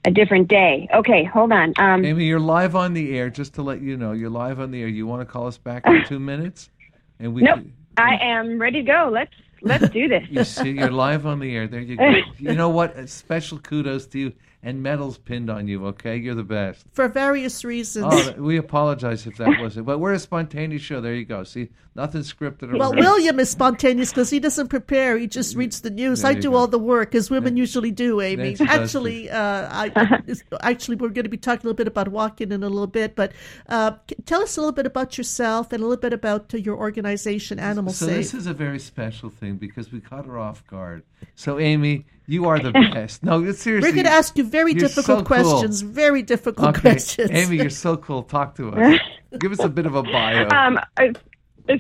a different day. Okay, hold on. Um, Amy, you're live on the air. Just to let you know, you're live on the air. You want to call us back in two minutes? And we. nope. I am ready to go. Let's let's do this. You see, you're live on the air. There you go. You know what? A special kudos to you and medals pinned on you. Okay, you're the best. For various reasons. Oh, we apologize if that wasn't, but we're a spontaneous show. There you go. See, nothing scripted. Or Well, rehearsed. William is spontaneous because he doesn't prepare. He just reads the news. There I do go. all the work, as women usually do, Amy. Nancy Actually, uh, I, actually, we're going to be talking a little bit about Joaquin in a little bit. But uh, tell us a little bit about yourself and a little bit about uh, your organization, Animal So Save. this is a very special thing because we caught her off guard. So Amy, you are the best. No, seriously. we're going to ask you very difficult so cool. questions. Very difficult Okay, questions. Amy, you're so cool. Talk to us. Give us a bit of a bio. Um,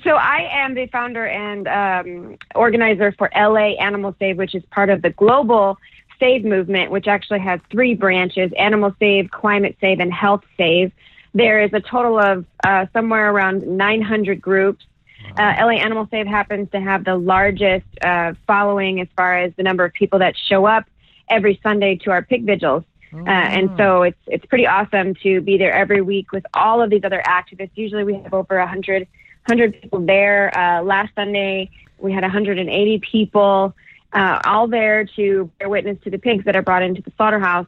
so I am the founder and um, organizer for LA Animal Save, which is part of the global Save movement, which actually has three branches: Animal Save, Climate Save, and Health Save. There is a total of uh, somewhere around 900 groups. Uh, LA Animal Save happens to have the largest uh, following as far as the number of people that show up every Sunday to our pig vigils. Uh, and so it's it's pretty awesome to be there every week with all of these other activists. Usually we have over 100, 100 people there. Uh, last Sunday we had 180 people, uh, all there to bear witness to the pigs that are brought into the slaughterhouse.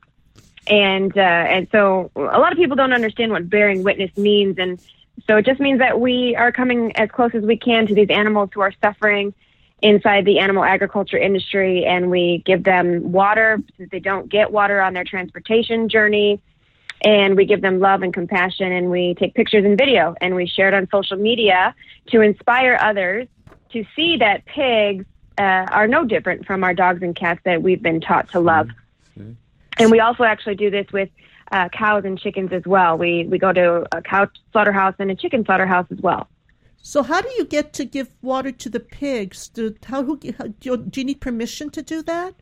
And uh, and so a lot of people don't understand what bearing witness means, and so it just means that we are coming as close as we can to these animals who are suffering inside the animal agriculture industry and we give them water since they don't get water on their transportation journey and we give them love and compassion and we take pictures and video and we share it on social media to inspire others to see that pigs uh, are no different from our dogs and cats that we've been taught to love See? and we also actually do this with uh, cows and chickens as well we we go to a cow slaughterhouse and a chicken slaughterhouse as well so, how do you get to give water to the pigs? Do, how, who, how, do, you, do you need permission to do that?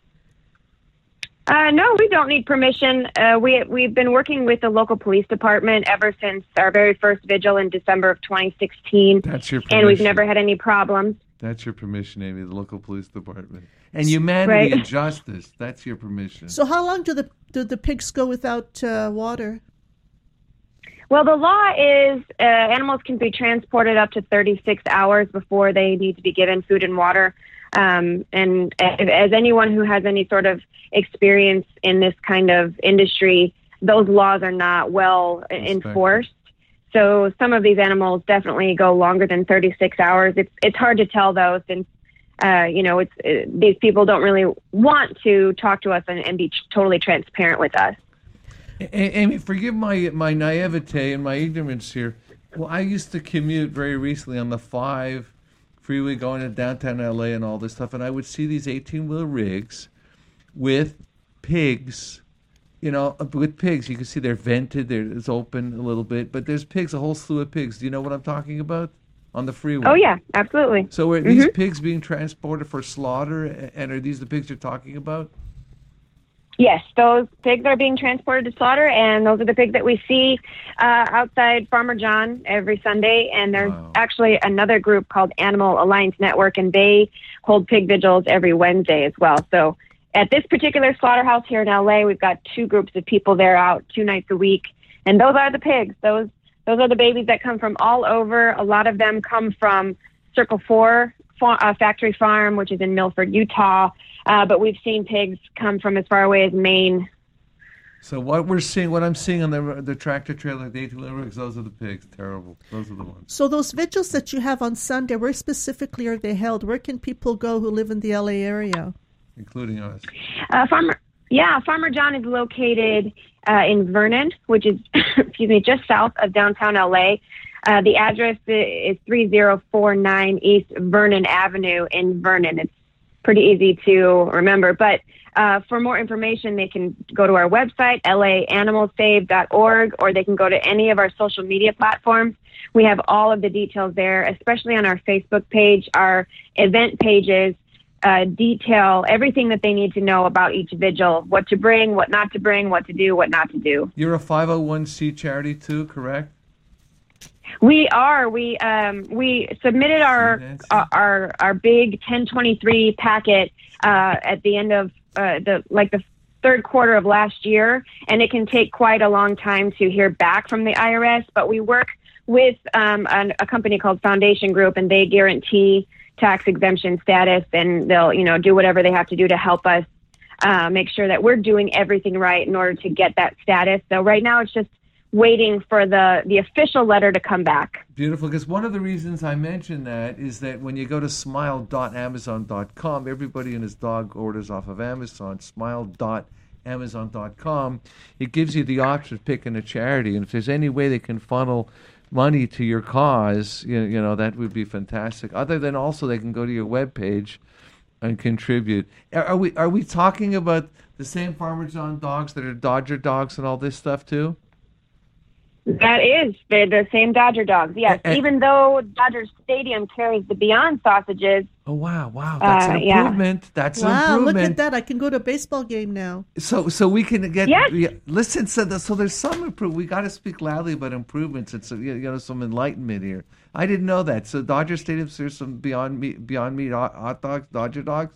Uh, no, we don't need permission. Uh, we we've been working with the local police department ever since our very first vigil in December of 2016, That's your and we've never had any problems. That's your permission, Amy, the local police department. And humanity Right. and justice. That's your permission. So how long do the do the pigs go without uh, water? Well, the law is uh, animals can be transported up to 36 hours before they need to be given food and water. Um, and a- as anyone who has any sort of experience in this kind of industry, those laws are not well Respected. enforced. So some of these animals definitely go longer than 36 hours. It's it's hard to tell though, since uh, you know it's uh, these people don't really want to talk to us and, and be totally transparent with us. Amy, forgive my my naivete and my ignorance here. Well, I used to commute very recently on the five freeway going to downtown LA and all this stuff, and I would see these eighteen wheel rigs with pigs. You know, with pigs, you can see they're vented, they're, it's open a little bit, but there's pigs, a whole slew of pigs. Do you know what I'm talking about on the freeway? Oh yeah, absolutely. So are these pigs being transported for slaughter, and are these the pigs you're talking about? Yes, those pigs are being transported to slaughter, and those are the pigs that we see uh, outside Farmer John every Sunday. And there's Wow. actually another group called Animal Alliance Network, and they hold pig vigils every Wednesday as well. So at this particular slaughterhouse here in LA, we've got two groups of people there out two nights a week, and those are the pigs. Those those are the babies that come from all over. A lot of them come from Circle Four fa- uh, Factory Farm, which is in Milford, Utah. Uh, but we've seen pigs come from as far away as Maine. So what we're seeing, what I'm seeing on the the tractor trailer, the eighteen wheel those are the pigs. Terrible. Those are the ones. So those vigils that you have on Sunday, where specifically are they held? Where can people go who live in the LA area? including us. Uh, Farmer, yeah, Farmer John is located uh, in Vernon, which is, excuse me, just south of downtown LA. Uh, the address is 3049 East Vernon Avenue in Vernon. It's pretty easy to remember. But uh, for more information, they can go to our website, laanimalsave.org, or they can go to any of our social media platforms. We have all of the details there, especially on our Facebook page, our event pages uh, detail everything that they need to know about each vigil, what to bring, what not to bring, what to do, what not to do. You're a 501c charity too, correct? We are. We um, we submitted our our our, our big 1023 packet uh, at the end of uh, the like the third quarter of last year, and it can take quite a long time to hear back from the IRS. But we work with um, an, a company called Foundation Group, and they guarantee tax exemption status, and they'll you know do whatever they have to do to help us uh, make sure that we're doing everything right in order to get that status. So right now, it's just waiting for the the official letter to come back. Beautiful. Because one of the reasons I mention that is that when you go to smile.amazon.com, everybody and his dog orders off of Amazon. Smile.amazon.com. It gives you the option of picking a charity, and if there's any way they can funnel money to your cause, you, you know that would be fantastic. Other than also they can go to your webpage and contribute. Are, are we are we talking about the same Farmer John dogs that are Dodger dogs and all this stuff too? That is they're the same Dodger dogs. Yes, And- even though Dodger Stadium carries the Beyond sausages. Oh wow, wow, that's Uh, an yeah. improvement. That's an wow, improvement. look at that! I can go to a baseball game now. So, so we can get. Yes. yeah, listen, so, the, so there's some improvement. We got to speak loudly about improvements. It's uh, you know some enlightenment here. I didn't know that. So Dodger Stadium, there's some Beyond Meat, Beyond Meat hot, hot dogs, Dodger dogs.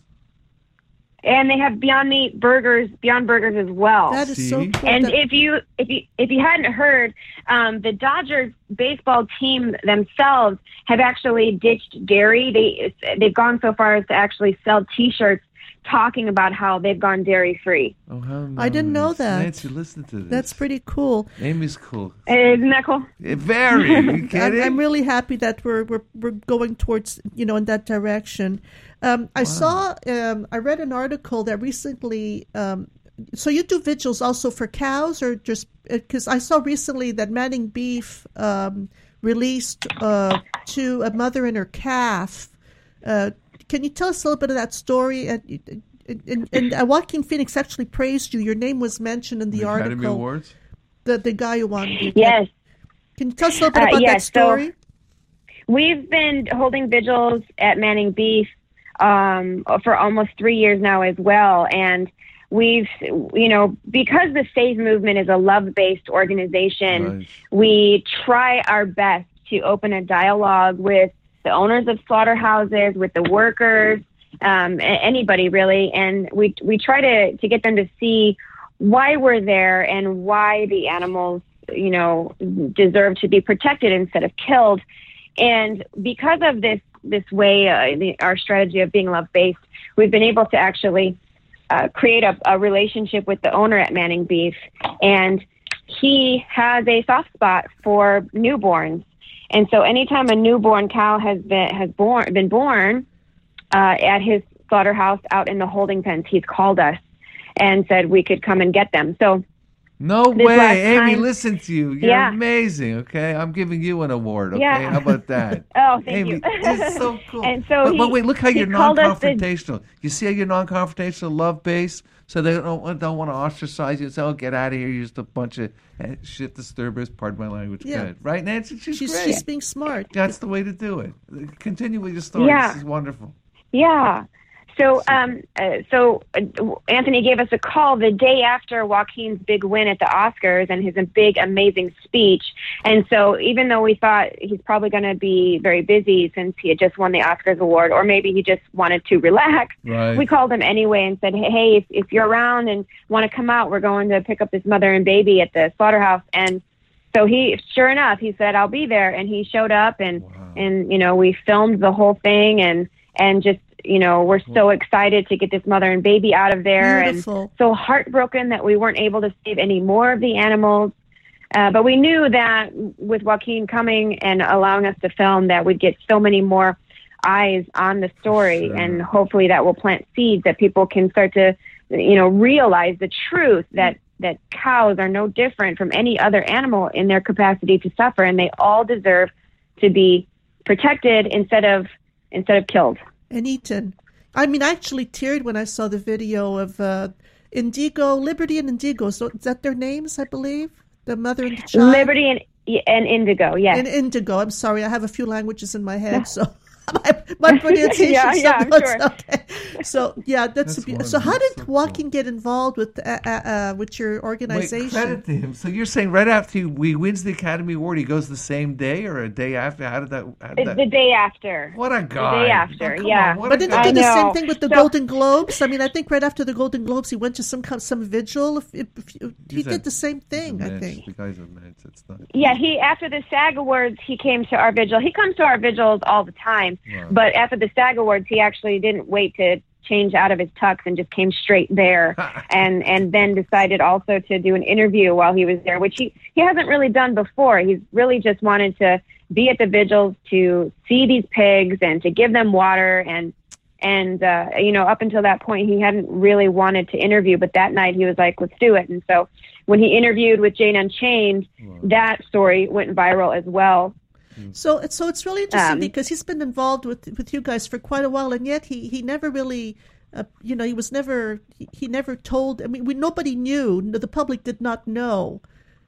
And they have Beyond Meat burgers, Beyond Burgers as well. That is so cool. and That- if you if you if you hadn't heard, um, the Dodgers baseball team themselves have actually ditched dairy. They they've gone so far as to actually sell T-shirts talking about how they've gone dairy free. Oh, how nice. I didn't know nice. that. Nancy, listen to this. that's pretty cool. Amy's cool. Isn't that cool? Eh, Very. You I'm. I'm really happy that we're, we're we're going towards you know in that direction. Um, I saw um, I read an article that recently. Um, so you do vigils also for cows or just because I saw recently that Manning Beef um, released uh, to a mother and her calf. Uh, can you tell us a little bit of that story? And, and, and uh, Joaquin Phoenix actually praised you. Your name was mentioned in the, The Academy article. Awards. The the guy who won. The Yes. Can you tell us a little bit Uh, about that yes, so- story? We've been holding vigils at Manning Beef um, for almost three years now as well. And we've, you know, because the Save Movement is a love based organization, Right. we try our best to open a dialogue with the owners of slaughterhouses, with the workers, um, anybody really, and we we try to to get them to see why we're there and why the animals, you know, deserve to be protected instead of killed. And because of this this way, uh, the, our strategy of being love based, we've been able to actually uh, create a, a relationship with the owner at Manning Beef, and he has a soft spot for newborns. And so, anytime a newborn cow has been has born been born uh, at his slaughterhouse out in the holding pens, he's called us and said we could come and get them. So No This way, Amy. time- Listen to you. You're Yeah. amazing. Okay, I'm giving you an award. Okay, Yeah. how about that? Oh, thank Amy, you. It's so cool. And so but, but wait, look how you're called us the- non-confrontational. You see how you're non-confrontational, love based. So they don't don't want to ostracize you. and Say, "Oh, get out of here! You're just a bunch of eh, shit disturbers." Pardon my language. Yeah. Good, right, Nancy? She's, She's great. she's being smart. That's the way to do it. Continue with your story. Yeah. This is wonderful. Yeah. So, um, uh, so uh, Anthony gave us a call the day after Joaquin's big win at the Oscars and his big, amazing speech. And so, even though we thought he's probably going to be very busy since he had just won the Oscars award, or maybe he just wanted to relax, Right. we called him anyway and said, "Hey, if, if you're around and want to come out, we're going to pick up this mother and baby at the slaughterhouse." And so he, sure enough, he said, "I'll be there," and he showed up, and and you know we filmed the whole thing, and and just you know we're so excited to get this mother and baby out of there, Beautiful. and so heartbroken that we weren't able to save any more of the animals. Uh, but we knew that with Joaquin coming and allowing us to film, that we'd get so many more eyes on the story, Sure. and hopefully that will plant seeds that people can start to, you know, realize the truth that that cows are no different from any other animal in their capacity to suffer, and they all deserve to be protected instead of instead of killed. And eaten. I mean, I actually teared when I saw the video of uh, Indigo, Liberty, and Indigo. So is that their names? I believe the mother and the child. Liberty and and indigo, yes. and Indigo. I'm sorry, I have a few languages in my head, so my, my pronunciation. Yeah, yeah, sure. okay. So yeah, that's, That's a beau- so. How did So cool. Get involved with uh, uh, uh, with your organization? Wait, organization? credit to him. So you're saying right after he, he wins the Academy Award, he goes the same day or a day after? How did that? How the, did that the day after. what a guy! The day after, Oh, yeah. on, But didn't guy. they do the same thing with the So- Golden Globes? I mean, I think right after the Golden Globes, he went to some kind some vigil. If, if, if he a- did the same thing, I think. The guy's a mensch. It's not. Yeah, he after the SAG Awards, he came to our vigil. He comes to our vigils all the time, Wow. but after the SAG Awards, he actually didn't wait to change out of his tux and just came straight there, and and then decided also to do an interview while he was there, which he he hasn't really done before. He's really just wanted to be at the vigils to see these pigs and to give them water and and uh, you know up until that point he hadn't really wanted to interview but that night he was like let's do it and so when he interviewed with jane unchained that story went viral as well So, so it's really interesting Um, because he's been involved with with you guys for quite a while, and yet he he never really, uh, you know, he was never he, he never told. I mean, we nobody knew. The public did not know.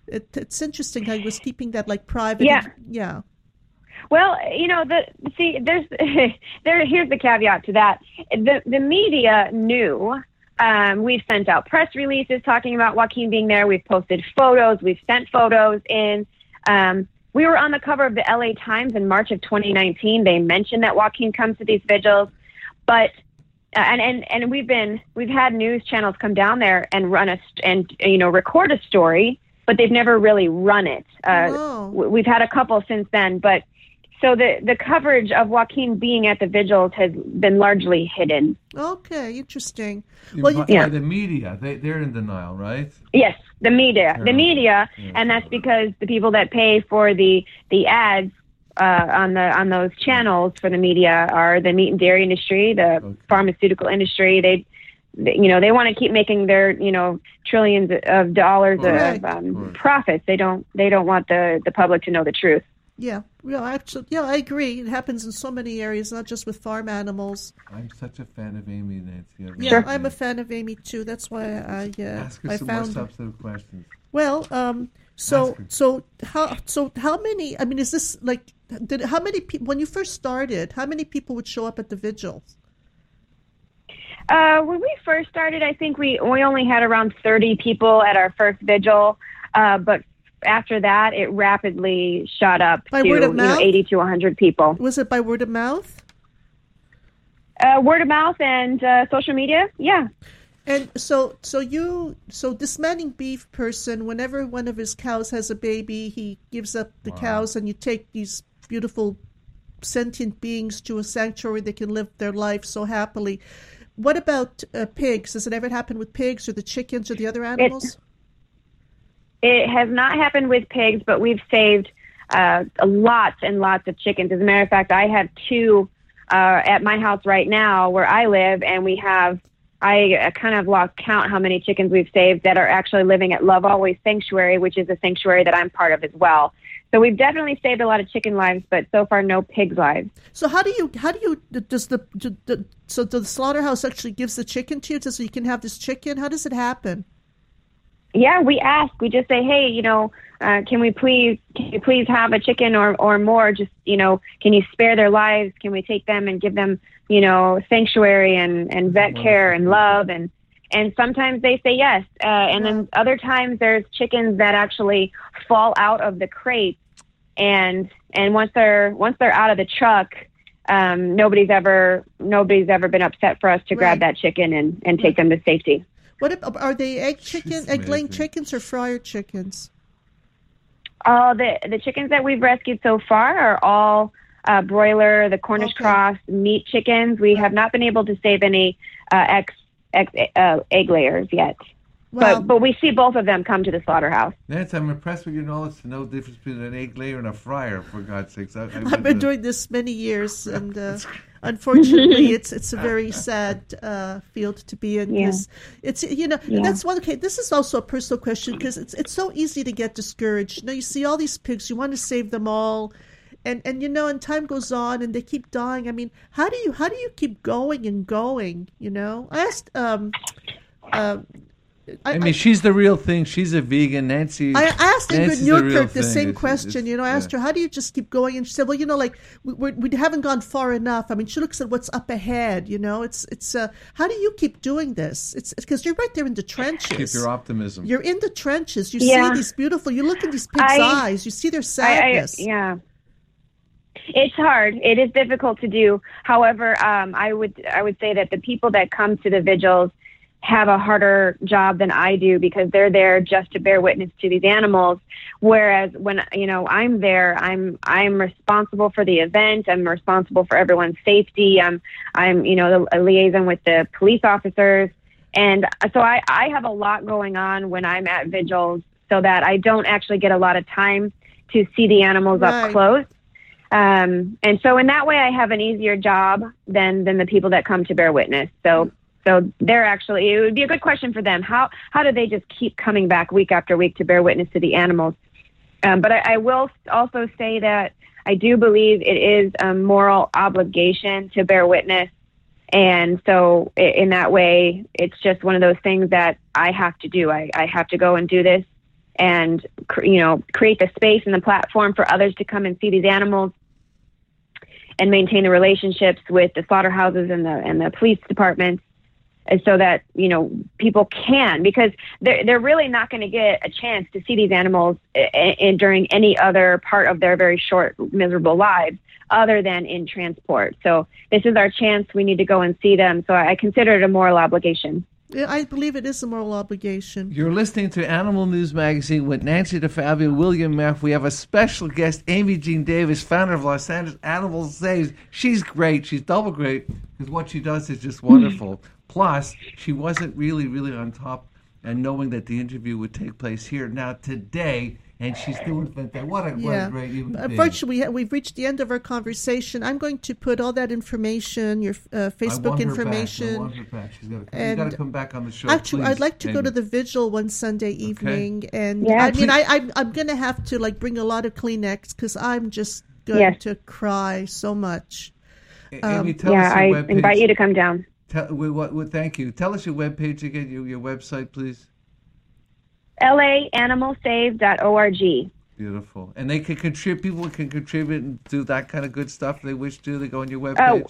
It, it's interesting how he was keeping that like private. Yeah. yeah. well you know the see there's there here's the caveat to that the the media knew um, we've sent out press releases talking about Joaquin being there. We've posted photos. We've sent photos in. Um, we were on the cover of the LA Times in March of 2019. They mentioned that Joaquin comes to these vigils, but uh, and and and we've been we've had news channels come down there and run a and you know record a story, but they've never really run it. Uh, Oh. We've had a couple since then, but so the the coverage of Joaquin being at the vigils has been largely hidden. Okay, interesting. You- Well, you, by, Yeah. by the media, they they're in denial, right? Yes, the media, the media, and that's because the people that pay for the the ads uh, on the on those channels for the media are the meat and dairy industry, the Okay. pharmaceutical industry. They, they, you know, they want to keep making their you know trillions of dollars Correct. of um, profits. They don't they don't want the the public to know the truth. Yeah, yeah, actually, yeah, I agree. It happens in so many areas, not just with farm animals. I'm such a fan of Amy Nancy. I Yeah, Sure. I'm a fan of Amy too. That's why I uh, Ask her I some found. her. substantive questions. Well, um, so so how so how many? I mean, is this like did how many people when you first started? How many people would show up at the vigils? Uh, when we first started, I think we we only had around thirty people at our first vigil, uh, but after that, it rapidly shot up By to word of you know 80 to 100 people. Was it by word of mouth? Uh, word of mouth and uh, social media, yeah. And so, so you, so this Manning beef person, whenever one of his cows has a baby, he gives up the cows, and you take these beautiful sentient beings to a sanctuary they can live their life so happily. What about uh, pigs? Does it ever happen with pigs or the chickens or the other animals? It has not happened with pigs, but we've saved uh, lots and lots of chickens. As a matter of fact, I have two uh, at my house right now where I live, and we have. I uh, kind of lost count how many chickens we've saved that are actually living at Love Always Sanctuary, which is a sanctuary that I'm part of as well. So we've definitely saved a lot of chicken lives, but so far no pigs lives. So how do you how do you does the, the so the slaughterhouse actually gives the chicken to you so you can have this chicken? How does it happen? Yeah, we ask. We just say, hey, you know, uh, can we please, can you please have a chicken or or more? Just you know, can you spare their lives? Can we take them and give them, you know, sanctuary and and vet care and love and and sometimes they say yes, uh, and then other times there's chickens that actually fall out of the crate, and and once they're once they're out of the truck. Um, nobody's ever nobody's ever been upset for us to grab Right. that chicken and, and take them to safety. What ab- are they egg chicken, egg laying chickens or fryer chickens? Uh, the the chickens that we've rescued so far are all uh, broiler, the Cornish Okay. cross meat chickens. We have not been able to save any uh, ex ex uh, egg layers yet, Well, but but we see both of them come to the slaughterhouse. Nance, I'm impressed with your knowledge to know the difference between an egg layer and a fryer. For God's sakes, I, I I've been have- doing this many years, and uh, unfortunately, it's it's a very sad uh, field to be in. Yeah. 'cause It's you know Yeah. that's one. Okay, this is also a personal question because it's it's so easy to get discouraged. You know, you see all these pigs, you want to save them all, and and you know, and time goes on, and they keep dying. I mean, how do you how do you keep going and going? You know, I asked. Um, um, I mean, she's the real thing. She's a vegan. Nancy. I asked Ingrid Nancy's the Newkirk the thing. same It's- question. it's- you know, I asked yeah. her, "How do you just keep going?" And she said, "Well, you know, like we we're, haven't gone far enough. I mean, she looks at what's up ahead. You know, it's it's. Uh, how do you keep doing this? It's because you're right there in the trenches. Keep your optimism. You're in the trenches. You Yeah. see these beautiful. You look in these pigs' I- eyes. You see their I, I, sadness. yeah. It's hard. It is difficult to do. However, um, I would I would say that the people that come to the vigils have a harder job than I do because they're there just to bear witness to these animals. Whereas when you know I'm there, I'm I'm responsible for the event. I'm responsible for everyone's safety. I'm I'm you know the a liaison with the police officers, and so I I have a lot going on when I'm at vigils, so that I don't actually get a lot of time to see the animals Right. up close. Um, and so in that way, I have an easier job than than the people that come to bear witness. So so they're actually it would be a good question for them. How how do they just keep coming back week after week to bear witness to the animals? Um, but I, I will also say that I do believe it is a moral obligation to bear witness. And so, in that way, it's just one of those things that I have to do. I, I have to go and do this and, you know, create the space and the platform for others to come and see these animals and maintain the relationships with the slaughterhouses and the, and the police departments. And so that, you know, people can, because they're, they're really not going to get a chance to see these animals eh, eh, i- i- during any other part of their very short, miserable lives other than in transport. So this is our chance. We need to go and see them. So I consider it a moral obligation. Yeah, I believe it is a moral obligation. You're listening to Animal News Magazine with Nancy DeFabio, William Meff. We have a special guest, Amy Jean Davis, founder of Los Angeles Animal Saves. She's great. She's double great because what she does is just wonderful. Plus, she wasn't really, really on top and knowing that the interview would take place here now today, and she's doing fantastic. What a, what Yeah. a great human being. Unfortunately, we ha- we've reached the end of our conversation. I'm going to put all that information, your uh, I Facebook want her information. Back. I want her back. She's got to And got to come back on the show. Actually, please, I'd like to go to the vigil one Sunday evening, and Yeah, I mean, please. I, I I'm gonna have to like bring a lot of Kleenex because I'm just going Yes. to cry so much. Amy, tell yeah, us I webpage. invite you to come down. Tell, we, what, what, thank you. Tell us your webpage again, your, your website, please. laanimalsave.org. Beautiful. And they can contribute, people can contribute and do that kind of good stuff if they wish to. They go on your Oh.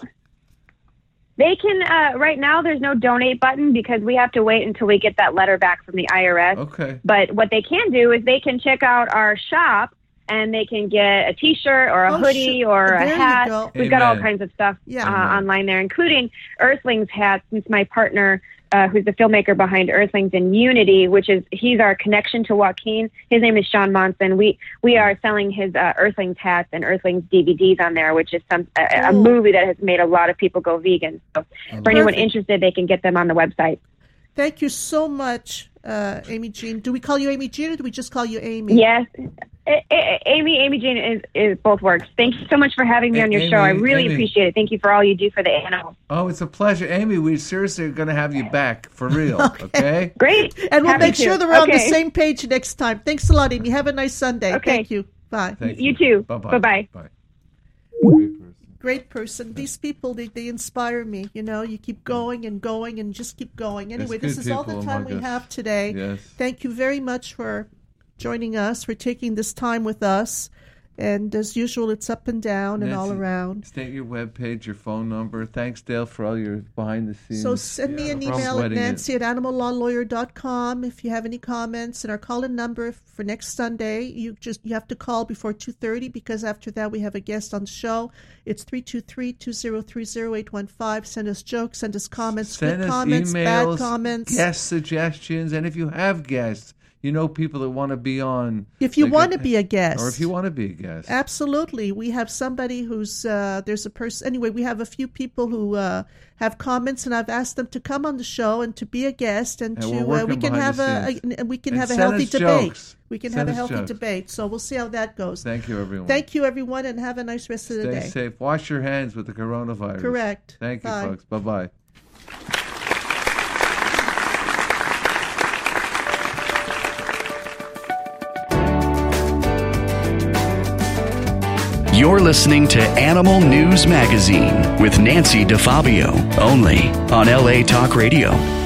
They can uh, right now. There's no donate button because we have to wait until we get that letter back from the IRS. Okay. But what they can do is they can check out our shop and they can get a T-shirt or a Oh, hoodie sure. or a hat. go. We've got all kinds of stuff Yeah. uh, online there, including Earthlings hats. Since my partner, uh, who's the filmmaker behind Earthlings and Unity, which is he's our connection to Joaquin. His name is Shaun Monson. We we are selling his uh, Earthlings hats and Earthlings DVDs on there, which is some a, a movie that has made a lot of people go vegan. So for anyone interested, they can get them on the website. Thank you so much, uh, Amy Jean. Do we call you Amy Jean or do we just call you Amy? Yes. A- A- Amy, Amy Jane is, is both works. Thank you so much for having me A- on your Amy, show. I really Amy. appreciate it. Thank you for all you do for the animals. Oh, it's a pleasure, Amy. We seriously are going to have you back for real. okay. Great. And we'll Happy make to. sure that we're on the same page next time. Thanks a lot, Amy. Have a nice Sunday. Okay. Thank you. Bye. Thank You too. Bye-bye. Bye-bye. Bye. Great person. Great person. These people, they, they inspire me. You know, you keep going and going and just keep going. Anyway, this is all the time we have today. Yes. Thank you very much for joining us, for taking this time with us. And as usual, it's up and down and all around. State your web page, your phone number. Thanks, Dale, for all your behind the scenes. So send me an no problem email at sweating it. nancy at animallawlawyer.com if you have any comments. And our call-in number for next Sunday, you just you have to call before 2.30 because after that we have a guest on the show. It's 323-203-0815. Send us jokes, send us comments, Send good us comments, emails, bad comments. guest suggestions, and if you have guests, you know people that want to be on. If you want to be a guest. or if you want to be a guest. Absolutely. We have somebody who's, uh, there's a person, anyway, we have a few people who uh, have comments, and I've asked them to come on the show and to be a guest, and, And to, uh, we can have a, a, we can And have a healthy debate. jokes. We can Send have a healthy jokes. debate. So we'll see how that goes. Thank you, everyone. Thank you, everyone, and have a nice rest of the day. Stay safe. Wash your hands with the coronavirus. Correct. Thank you, Bye. folks. Bye bye. You're listening to Animal News Magazine with Nancy DeFabio, only on LA Talk Radio.